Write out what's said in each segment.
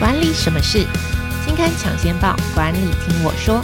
管理什么事？金刊抢先报，管理听我说。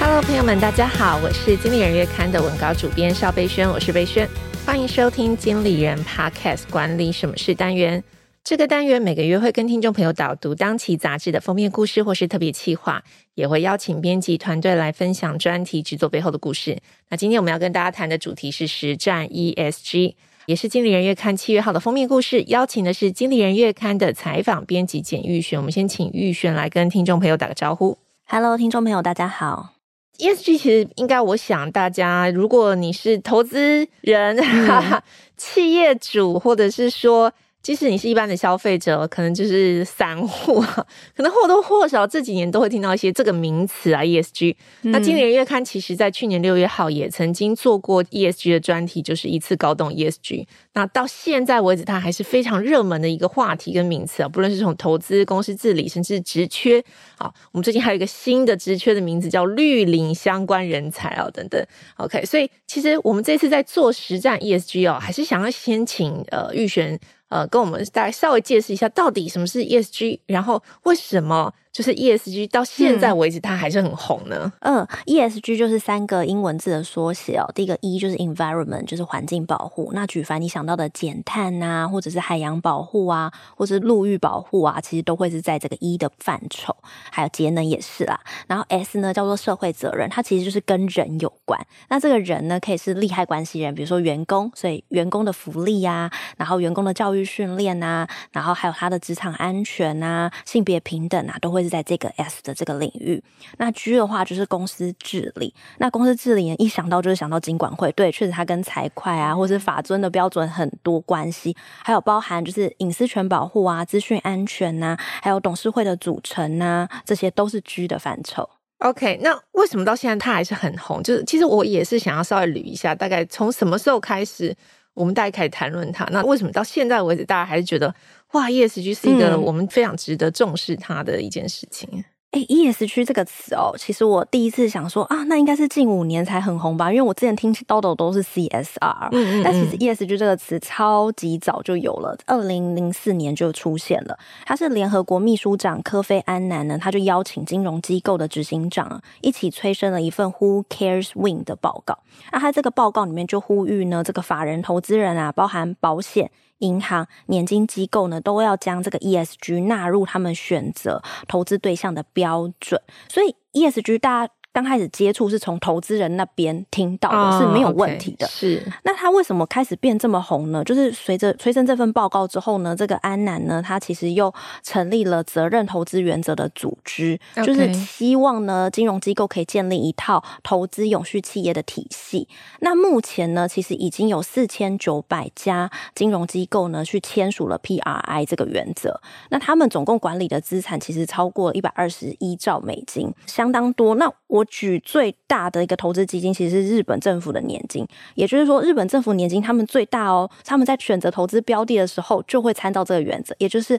Hello，朋友们，大家好，我是经理人月刊的文稿主编邵贝轩，我是贝轩，欢迎收听经理人 Podcast 管理什么事单元。这个单元每个月会跟听众朋友导读当期杂志的封面故事或是特别企划，也会邀请编辑团队来分享专题制作背后的故事。那今天我们要跟大家谈的主题是实战 ESG，也是经理人月刊七月号的封面故事。邀请的是经理人月刊的采访编辑简玉璇。我们先请玉璇来跟听众朋友打个招呼。Hello，听众朋友，大家好。ESG 其实应该，我想大家，如果你是投资人、嗯、企业主，或者是说。即使你是一般的消费者，可能就是散户，可能或多或少这几年都会听到一些这个名词啊，ESG。嗯、那经理人月刊其实在去年六月号也曾经做过 ESG 的专题，就是一次搞懂 ESG。那到现在为止，它还是非常热门的一个话题跟名词啊，不论是从投资、公司治理，甚至职缺。好，我们最近还有一个新的职缺的名字叫绿领相关人才啊，等等。OK，所以其实我们这次在做实战 ESG 哦，还是想要先请呃玉璇。呃，跟我们大概稍微解释一下，到底什么是 ESG，然后为什么？就是 ESG 到现在为止，它还是很红呢。嗯，嗯，ESG 就是三个英文字的缩写哦。第一个 E 就是 environment，就是环境保护。那举凡你想到的减碳啊，或者是海洋保护啊，或者是陆域保护啊，其实都会是在这个 E 的范畴。还有节能也是啦。然后 S 呢叫做社会责任，它其实就是跟人有关。那这个人呢，可以是利害关系人，比如说员工，所以员工的福利啊，然后员工的教育训练啊，然后还有他的职场安全啊，性别平等啊，都会。是在这个 S 的这个领域，那 G 的话就是公司治理。那公司治理，一想到就是想到金管会，对，确实它跟财会啊，或是法遵的标准很多关系。还有包含就是隐私权保护啊、资讯安全呐、啊，还有董事会的组成呐、啊，这些都是 G 的范畴。OK，那为什么到现在它还是很红？就是其实我也是想要稍微捋一下，大概从什么时候开始，我们大概开始谈论它？那为什么到现在为止，大家还是觉得？哇，ESG 是一个我们非常值得重视它的一件事情。嗯哎，ESG 这个词哦，其实我第一次想说啊，那应该是近五年才很红吧？因为我之前听到的都是 CSR，嗯嗯，但其实 ESG 这个词超级早就有了，二零零四年就出现了。它是联合国秘书长科菲安南呢，他就邀请金融机构的执行长一起催生了一份 Who Cares Win 的报告。那他这个报告里面就呼吁呢，这个法人投资人啊，包含保险。银行、年金机构呢，都要将这个 ESG 纳入他们选择投资对象的标准，所以 ESG 大家。刚开始接触是从投资人那边听到的，oh, 是没有问题的。Okay, 是，那他为什么开始变这么红呢？就是随着催生这份报告之后呢，这个安南呢，他其实又成立了责任投资原则的组织.就是希望呢，金融机构可以建立一套投资永续企业的体系。那目前呢，其实已经有四千九百家金融机构呢去签署了 PRI 这个原则。那他们总共管理的资产其实超过一百二十一兆美金，相当多。那我。举最大的一个投资基金，其实是日本政府的年金，也就是说，日本政府年金他们最大哦，他们在选择投资标的的时候，就会参照这个原则，也就是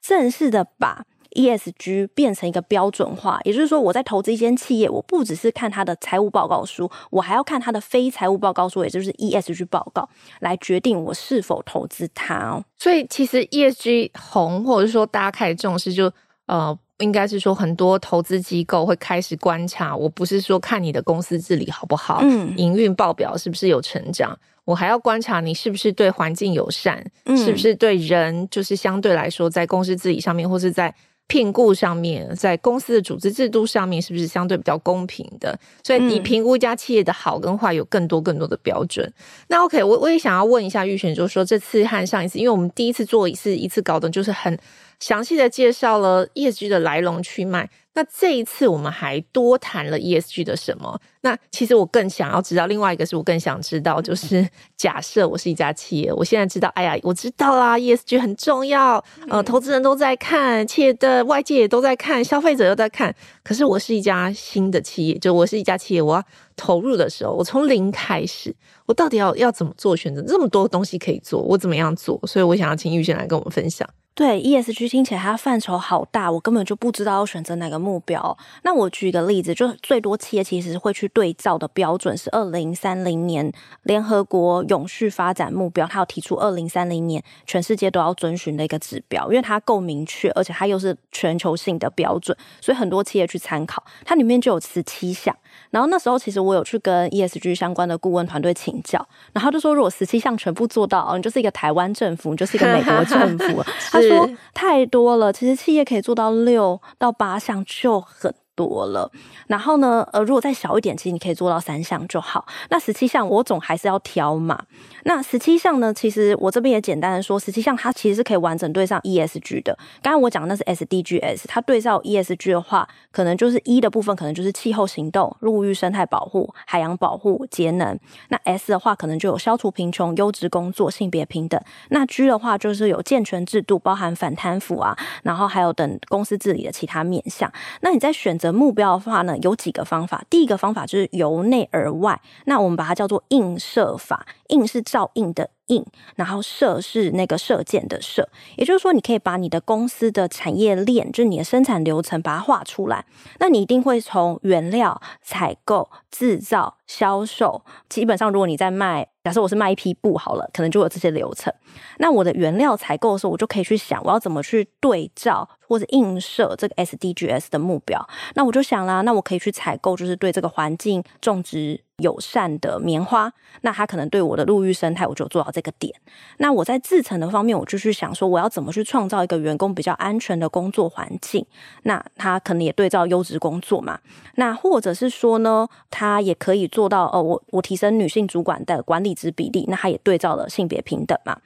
正式的把 ESG 变成一个标准化。也就是说，我在投资一间企业，我不只是看它的财务报告书，我还要看它的非财务报告书，也就是 ESG 报告，来决定我是否投资它哦。所以，其实 ESG 红，或者说大家开始重视，就呃。应该是说，很多投资机构会开始观察。我不是说看你的公司治理好不好，嗯，营运报表是不是有成长，我还要观察你是不是对环境友善，嗯，是不是对人，就是相对来说，在公司治理上面，或是在聘雇上面，在公司的组织制度上面，是不是相对比较公平的？所以你评估一家企业的好跟坏，有更多更多的标准。那 OK，我我也想要问一下玉璇，就是说这次和上一次，因为我们第一次做一次一次搞懂，就是很。详细的介绍了 ESG 的来龙去脉。那这一次我们还多谈了 ESG 的什么？那其实我更想要知道，另外一个是我更想知道，就是 假设我是一家企业，我现在知道，哎呀，我知道啦，ESG 很重要，呃，投资人都在看，企业的外界也都在看，消费者又在看。可是我是一家新的企业，就我是一家企业，我要投入的时候，我从零开始，我到底要要怎么做选择？这么多东西可以做，我怎么样做？所以我想要请玉轩来跟我们分享。对，ESG 听起来它范畴好大，我根本就不知道要选择哪个目标。那我举一个例子，就最多企业其实会去对照的标准是二零三零年联合国永续发展目标，它有提出二零三零年全世界都要遵循的一个指标，因为它够明确，而且它又是全球性的标准，所以很多企业去参考。它里面就有十七项。然后那时候其实我有去跟 ESG 相关的顾问团队请教，然后就说，如果十七项全部做到，你就是一个台湾政府，你就是一个美国政府。他说太多了，其实企业可以做到六到八项就很多了。然后呢，呃，如果再小一点，其实你可以做到三项就好。那十七项我总还是要挑嘛。那十七项呢，其实我这边也简单的说，十七项它其实是可以完整对上 ESG 的。刚刚我讲那是 SDGs，它对照 ESG 的话，可能就是一的部分，可能就是气候行动、陆域生态保护、海洋保护、节能。那 S 的话，可能就有消除贫穷、优质工作、性别平等。那 G 的话，就是有健全制度，包含反贪腐啊，然后还有等公司治理的其他面向。那你在选择的目标的话呢，有几个方法。第一个方法就是由内而外，那我们把它叫做映射法。映是照映的印，然后射是那个射箭的射，也就是说，你可以把你的公司的产业链，就是你的生产流程，把它画出来。那你一定会从原料、采购、制造、销售，基本上，如果你在卖，假设我是卖一批布好了，可能就有这些流程。那我的原料采购的时候，我就可以去想，我要怎么去对照或者映射这个 SDGs 的目标。那我就想啦，那我可以去采购，就是对这个环境种植友善的棉花，那他可能对我的陆域生态，我就做到这个点。那我在自成的方面，我就去想说，我要怎么去创造一个员工比较安全的工作环境。那他可能也对照优质工作嘛。那或者是说呢，他也可以做到，呃，我我提升女性主管的管理值比例，那他也对照了性别平等嘛。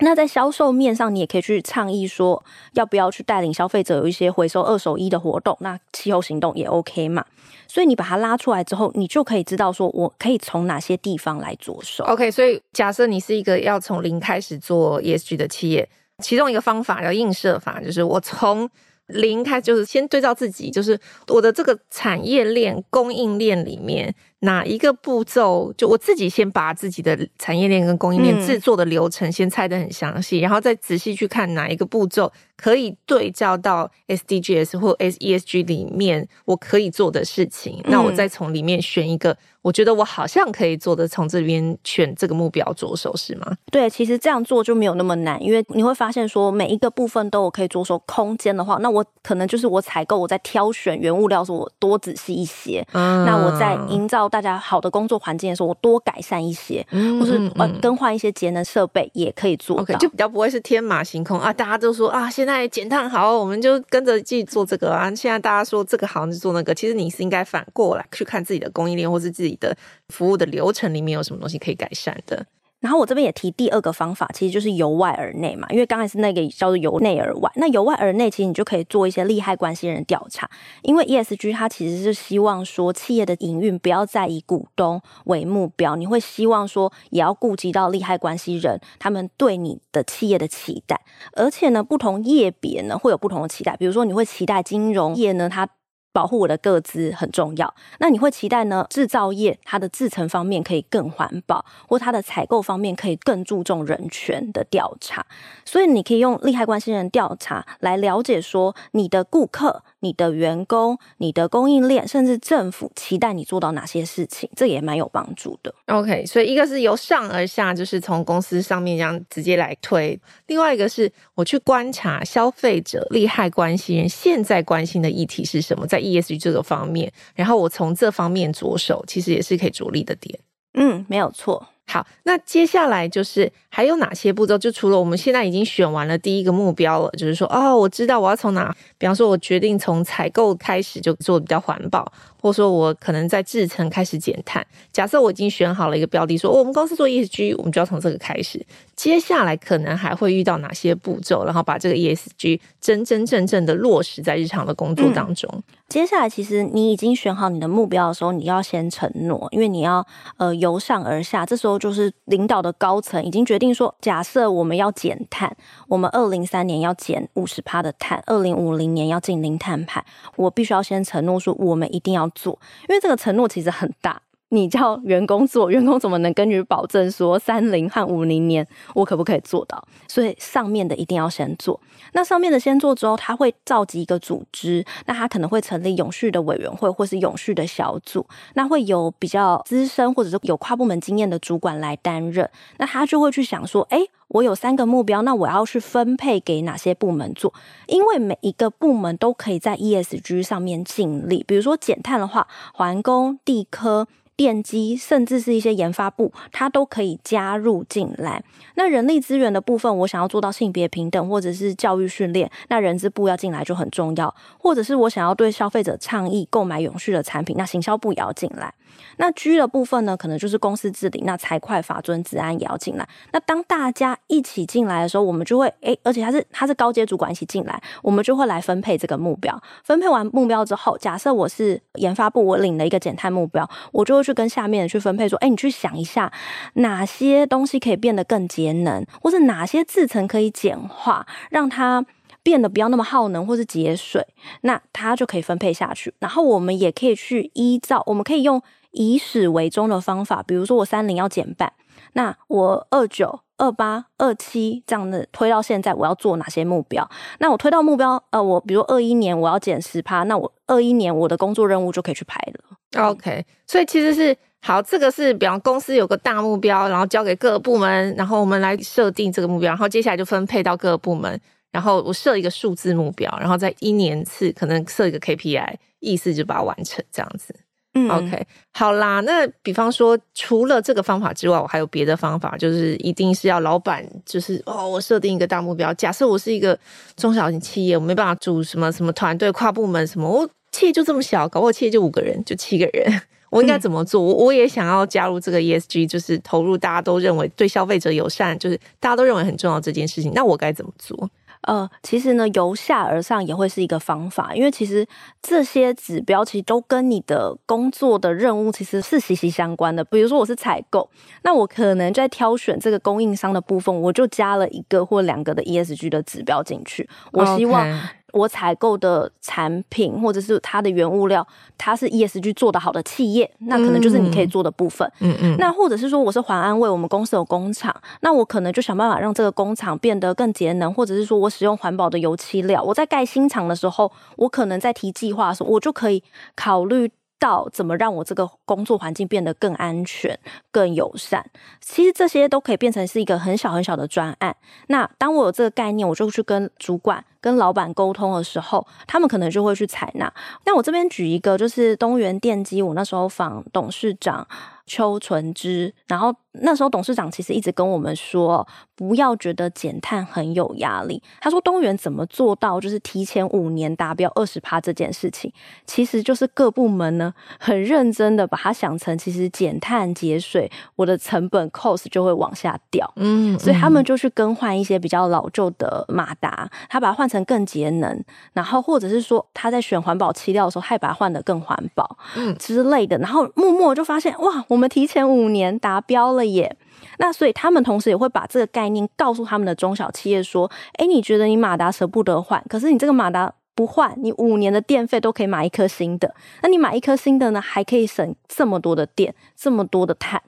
那在销售面上，你也可以去倡议说，要不要去带领消费者有一些回收二手衣的活动？那气候行动也 OK 嘛。所以你把它拉出来之后，你就可以知道说，我可以从哪些地方来着手。OK，所以假设你是一个要从零开始做 ESG 的企业，其中一个方法叫映射法，就是我从零开，就是先对照自己，就是我的这个产业链、供应链里面。哪一个步骤？就我自己先把自己的产业链跟供应链制作的流程先拆得很详细，嗯、然后再仔细去看哪一个步骤可以对照到 SDGs 或 SESG 里面我可以做的事情。嗯、那我再从里面选一个，我觉得我好像可以做的，从这边选这个目标着手，是吗？对，其实这样做就没有那么难，因为你会发现说每一个部分都有可以着手空间的话，那我可能就是我采购，我在挑选原物料时候，我多仔细一些。嗯，那我在营造。大家好的工作环境的时候，我多改善一些，嗯、或是呃更换一些节能设备，也可以做到，okay, 就比较不会是天马行空啊！大家都说啊，现在减碳好，我们就跟着继续做这个啊。现在大家说这个好，就做那个。其实你是应该反过来去看自己的供应链，或是自己的服务的流程里面有什么东西可以改善的。然后我这边也提第二个方法，其实就是由外而内嘛，因为刚才是那个叫做由内而外，那由外而内，其实你就可以做一些利害关系人调查，因为 ESG 它其实是希望说企业的营运不要再以股东为目标，你会希望说也要顾及到利害关系人他们对你的企业的期待，而且呢，不同业别呢会有不同的期待，比如说你会期待金融业呢它。保护我的个资很重要。那你会期待呢？制造业它的制成方面可以更环保，或它的采购方面可以更注重人权的调查。所以你可以用利害关系人调查来了解说你的顾客。你的员工、你的供应链，甚至政府期待你做到哪些事情，这也蛮有帮助的。OK，所以一个是由上而下，就是从公司上面这样直接来推；另外一个是我去观察消费者利害关系人现在关心的议题是什么，在 ESG 这个方面，然后我从这方面着手，其实也是可以着力的点。嗯，没有错。好，那接下来就是还有哪些步骤？就除了我们现在已经选完了第一个目标了，就是说，哦，我知道我要从哪，比方说，我决定从采购开始就做比较环保。或者说我可能在制程开始减碳。假设我已经选好了一个标的，说我们公司做 ESG，我们就要从这个开始。接下来可能还会遇到哪些步骤，然后把这个 ESG 真真正正的落实在日常的工作当中。嗯，接下来其实你已经选好你的目标的时候，你要先承诺，因为你要呃由上而下，这时候就是领导的高层已经决定说，假设我们要减碳，我们二零三年要减五十帕的碳，二零五零年要进零碳排，我必须要先承诺说，我们一定要。做，因为这个承诺其实很大，你叫员工做，员工怎么能跟你保证说三零和五零年我可不可以做到？所以上面的一定要先做。那上面的先做之后，他会召集一个组织，那他可能会成立永续的委员会或是永续的小组，那会有比较资深或者是有跨部门经验的主管来担任。那他就会去想说，哎，我有三个目标，那我要去分配给哪些部门做？因为每一个部门都可以在 ESG 上面尽力。比如说减碳的话，环工、地科。电机，甚至是一些研发部，它都可以加入进来。那人力资源的部分，我想要做到性别平等，或者是教育训练，那人资部要进来就很重要。或者是我想要对消费者倡议购买永续的产品，那行销部也要进来。那 G 的部分呢，可能就是公司治理，那财会、法遵、治安也要进来。那当大家一起进来的时候，我们就会诶，而且他是他是高阶主管一起进来，我们就会来分配这个目标。分配完目标之后，假设我是研发部，我领了一个减碳目标，我就会去跟下面的去分配，说，诶，你去想一下，哪些东西可以变得更节能，或是哪些制程可以简化，让它变得不要那么耗能或是节水，那它就可以分配下去。然后我们也可以去依照，我们可以用。以始为终的方法，比如说我三零要减半，那我二九、二八、二七这样的推到现在，我要做哪些目标？那我推到目标，呃，我比如二一年我要减十趴，那我二一年我的工作任务就可以去排了。OK，所以其实是好，这个是比方公司有个大目标，然后交给各个部门，然后我们来设定这个目标，然后接下来就分配到各个部门，然后我设一个数字目标，然后在一年次可能设一个 KPI，意思就把它完成这样子。嗯，OK，好啦，那比方说，除了这个方法之外，我还有别的方法，就是一定是要老板，就是哦，我设定一个大目标。假设我是一个中小型企业，我没办法组什么什么团队、跨部门什么，我企业就这么小，搞不好企业就五个人，就七个人，我应该怎么做？我、嗯、我也想要加入这个 ESG，就是投入大家都认为对消费者友善，就是大家都认为很重要这件事情，那我该怎么做？呃，其实呢，由下而上也会是一个方法，因为其实这些指标其实都跟你的工作的任务其实是息息相关的。比如说我是采购，那我可能在挑选这个供应商的部分，我就加了一个或两个的 ESG 的指标进去，我希望。我采购的产品或者是它的原物料，它是 ESG 做得好的企业，那可能就是你可以做的部分。嗯嗯。那或者是说我是环安为，我们公司有工厂，那我可能就想办法让这个工厂变得更节能，或者是说我使用环保的油漆料。我在盖新厂的时候，我可能在提计划的时候，我就可以考虑。到怎么让我这个工作环境变得更安全、更友善？其实这些都可以变成是一个很小很小的专案。那当我有这个概念，我就去跟主管、跟老板沟通的时候，他们可能就会去采纳。那我这边举一个，就是东元电机，我那时候访董事长。邱纯之，然后那时候董事长其实一直跟我们说，不要觉得减碳很有压力。他说东元怎么做到就是提前五年达标二十趴这件事情，其实就是各部门呢很认真的把它想成，其实减碳节水，我的成本 cost 就会往下掉。嗯，所以他们就去更换一些比较老旧的马达，他把它换成更节能，然后或者是说他在选环保漆料的时候，他也把它换得更环保，嗯之类的。然后默默就发现哇，我。我们提前五年达标了也，那所以他们同时也会把这个概念告诉他们的中小企业说：诶，你觉得你马达舍不得换，可是你这个马达不换，你五年的电费都可以买一颗新的。那你买一颗新的呢，还可以省这么多的电，这么多的碳。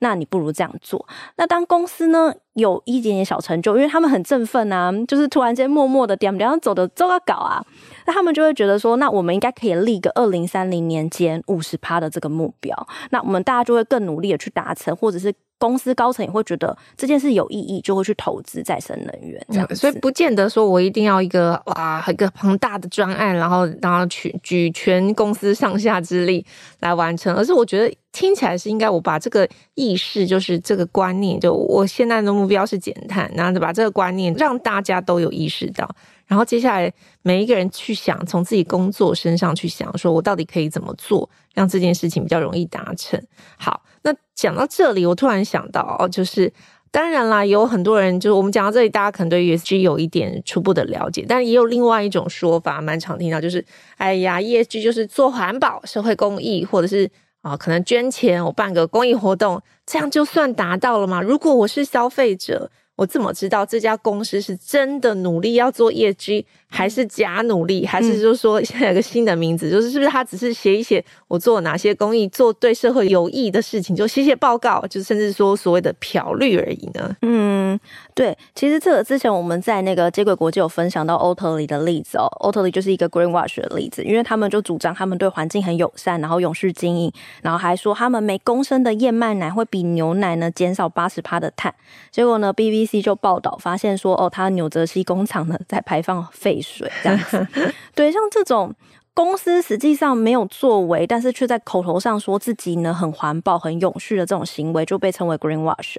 那你不如这样做。那当公司呢有一点点小成就，因为他们很振奋啊，就是突然间默默的点点走的这个稿啊，那他们就会觉得说，那我们应该可以立个二零三零年间五十趴的这个目标。那我们大家就会更努力的去达成，或者是。公司高层也会觉得这件事有意义，就会去投资再生能源这样。所以不见得说我一定要一个哇，一个庞大的专案，然后然后举举全公司上下之力来完成，而是我觉得听起来是应该我把这个意识，就是这个观念，就我现在的目标是减碳，然后就把这个观念让大家都有意识到。然后接下来每一个人去想，从自己工作身上去想，说我到底可以怎么做，让这件事情比较容易达成。好，那讲到这里，我突然想到哦，就是当然啦，有很多人就是我们讲到这里，大家可能对 ESG 有一点初步的了解，但也有另外一种说法，蛮常听到，就是哎呀，ESG 就是做环保、社会公益，或者是啊，可能捐钱，我办个公益活动，这样就算达到了吗？如果我是消费者，我怎么知道这家公司是真的努力要做业绩，还是假努力，还是就是说现在有个新的名字，就是是不是他只是写一写我做哪些公益，做对社会有益的事情，就写写报告，就甚至说所谓的漂绿而已呢？嗯，对，其实这个之前我们在那个接轨国际有分享到 Oatly 的例子哦，Oatly 就是一个 Greenwash 的例子，因为他们就主张他们对环境很友善，然后永续经营，然后还说他们每公升的燕麦奶会比牛奶呢减少八十帕的碳，结果呢 BBC 就报道发现说，哦，他纽泽西工厂呢在排放废。水这样子，对，像这种公司实际上没有作为，但是却在口头上说自己呢很环保、很永续的这种行为，就被称为 greenwash。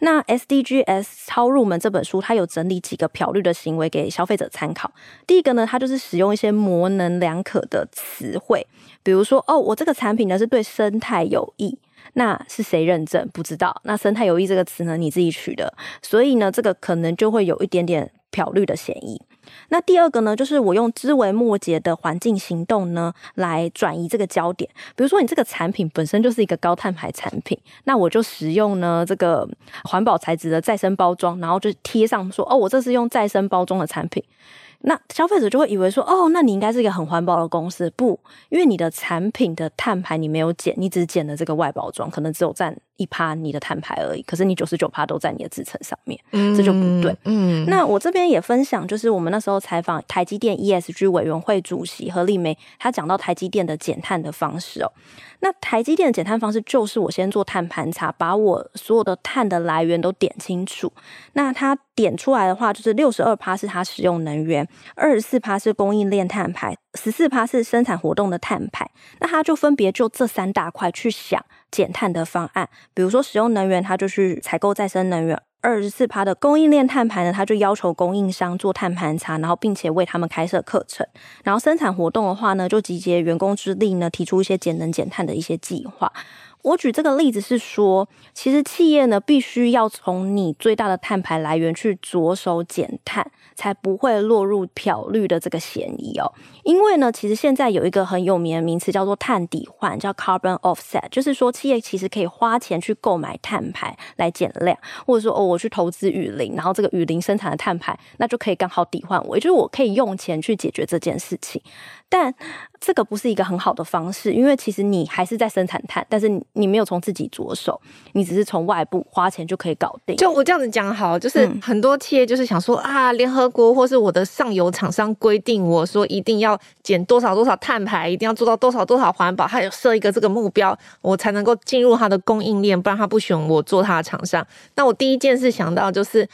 那 SDGs 超入门这本书，它有整理几个漂绿的行为给消费者参考。第一个呢，它就是使用一些模棱两可的词汇，比如说哦，我这个产品呢是对生态有益，那是谁认证？不知道。那生态有益这个词呢，你自己取的，所以呢，这个可能就会有一点点漂绿的嫌疑。那第二个呢，就是我用枝微末节的环境行动呢，来转移这个焦点。比如说，你这个产品本身就是一个高碳排产品，那我就使用呢这个环保材质的再生包装，然后就贴上说，哦，我这是用再生包装的产品。那消费者就会以为说，哦，那你应该是一个很环保的公司。不，因为你的产品的碳排你没有减，你只减了这个外包装，可能只有占一趴你的碳排而已。可是你九十九趴都在你的制程上面，嗯，这就不对。嗯，那我这边也分享，就是我们那时候采访台积电 ESG 委员会主席何丽梅，她讲到台积电的减碳的方式哦。那台积电的减碳方式就是我先做碳盘查，把我所有的碳的来源都点清楚。那它点出来的话，就是六十二趴是它使用能源，二十四趴是供应链碳排，十四趴是生产活动的碳排。那它就分别就这三大块去想减碳的方案。比如说使用能源，它就去采购再生能源。二十四趴的供应链碳排呢，他就要求供应商做碳盘查，然后并且为他们开设课程。然后生产活动的话呢，就集结员工之力呢，提出一些节能减碳的一些计划。我举这个例子是说，其实企业呢必须要从你最大的碳排来源去着手减碳，才不会落入漂绿的这个嫌疑哦。因为呢，其实现在有一个很有名的名词叫做碳抵换，叫 carbon offset，就是说企业其实可以花钱去购买碳排来减量，或者说哦，我去投资雨林，然后这个雨林生产的碳排，那就可以刚好抵换我，也就是我可以用钱去解决这件事情。但这个不是一个很好的方式，因为其实你还是在生产碳，但是你没有从自己着手，你只是从外部花钱就可以搞定。就我这样子讲好，就是很多企业就是想说、嗯、啊，联合国或是我的上游厂商规定我说一定要减多少多少碳排，一定要做到多少多少环保，他有设一个这个目标，我才能够进入他的供应链，不然他不选我做他的厂商。那我第一件事想到就是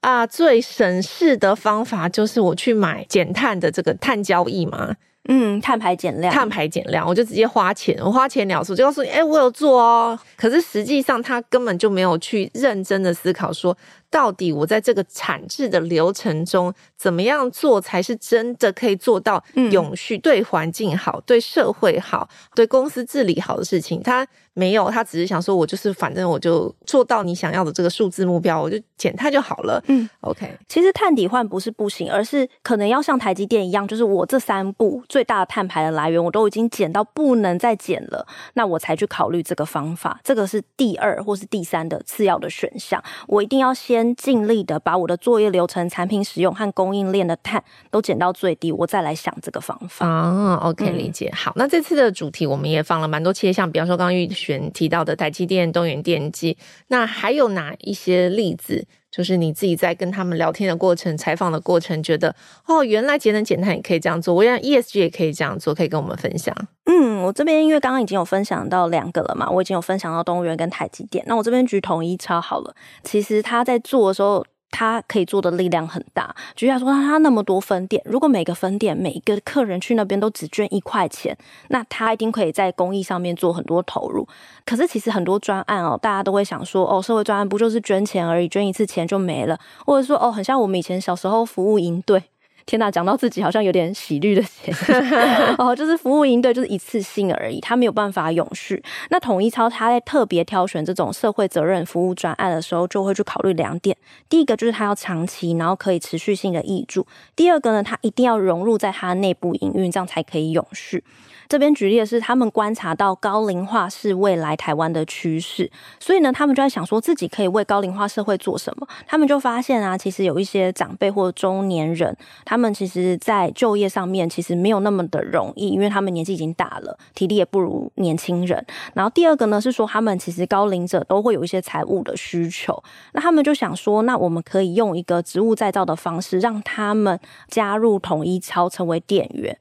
啊，最省事的方法就是我去买减碳的这个碳交易嘛。嗯，碳排减量，碳排减量，我就直接花钱，我花钱了事，就告诉你，哎、欸，我有做哦。可是实际上，他根本就没有去认真的思考说。到底我在这个产制的流程中怎么样做才是真的可以做到永续、对环境好、对社会好、对公司治理好的事情？他没有，他只是想说，我就是反正我就做到你想要的这个数字目标，我就减碳就好了。嗯，OK。其实碳抵换不是不行，而是可能要像台积电一样，就是我这三步最大的碳排的来源我都已经减到不能再减了，那我才去考虑这个方法。这个是第二或是第三的次要的选项。我一定要先。先尽力的把我的作业流程、产品使用和供应链的碳都减到最低，我再来想这个方法。啊，OK，理解。好，那这次的主题我们也放了蛮多切项，比方说刚刚玉璇提到的台积电、东元电机，那还有哪一些例子？就是你自己在跟他们聊天的过程、采访的过程，觉得哦，原来节能减碳也可以这样做，我让 ESG 也可以这样做，可以跟我们分享。嗯，我这边因为刚刚已经有分享到两个了嘛，我已经有分享到动物园跟台积电，那我这边举统一超好了。其实他在做的时候。他可以做的力量很大，举例来说，他那么多分店，如果每个分店每一个客人去那边都只捐一块钱，那他一定可以在公益上面做很多投入。可是其实很多专案哦，大家都会想说，哦，社会专案不就是捐钱而已，捐一次钱就没了，或者说，哦，很像我们以前小时候服务营队。天呐，讲到自己好像有点喜绿的嫌疑 哦，就是服务营队就是一次性而已，他没有办法永续。那统一超他在特别挑选这种社会责任服务专案的时候，就会去考虑两点：第一个就是他要长期，然后可以持续性的挹注；第二个呢，他一定要融入在他内部营运，这样才可以永续。这边举例的是，他们观察到高龄化是未来台湾的趋势，所以呢，他们就在想说自己可以为高龄化社会做什么。他们就发现啊，其实有一些长辈或中年人，他们其实，在就业上面其实没有那么的容易，因为他们年纪已经大了，体力也不如年轻人。然后第二个呢，是说他们其实高龄者都会有一些财务的需求，那他们就想说，那我们可以用一个职务再造的方式，让他们加入统一超，成为店员。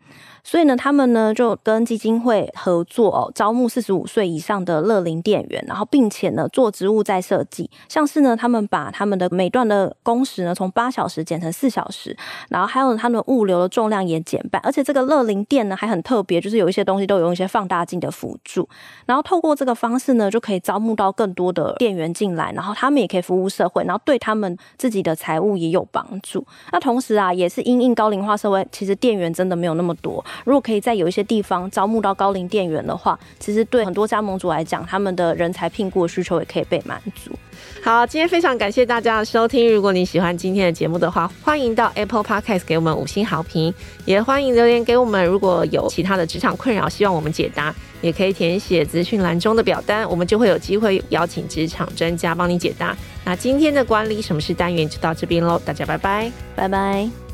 所以呢，他们呢就跟基金会合作哦，招募四十五岁以上的乐龄店员，然后并且呢做职务再设计，像是呢他们把他们的每段的工时呢从八小时减成四小时，然后还有他们物流的重量也减半，而且这个乐龄店呢还很特别，就是有一些东西都有用一些放大镜的辅助，然后透过这个方式呢就可以招募到更多的店员进来，然后他们也可以服务社会，然后对他们自己的财务也有帮助。那同时啊，也是因应高龄化社会，其实店员真的没有那么多。如果可以在有一些地方招募到高龄店员的话，其实对很多加盟主来讲，他们的人才聘雇需求也可以被满足。好，今天非常感谢大家的收听。如果你喜欢今天的节目的话，欢迎到 Apple Podcast 给我们五星好评，也欢迎留言给我们。如果有其他的职场困扰，希望我们解答，也可以填写资讯栏中的表单，我们就会有机会邀请职场专家帮你解答。那今天的管理什么是单元就到这边喽，大家拜拜，拜拜。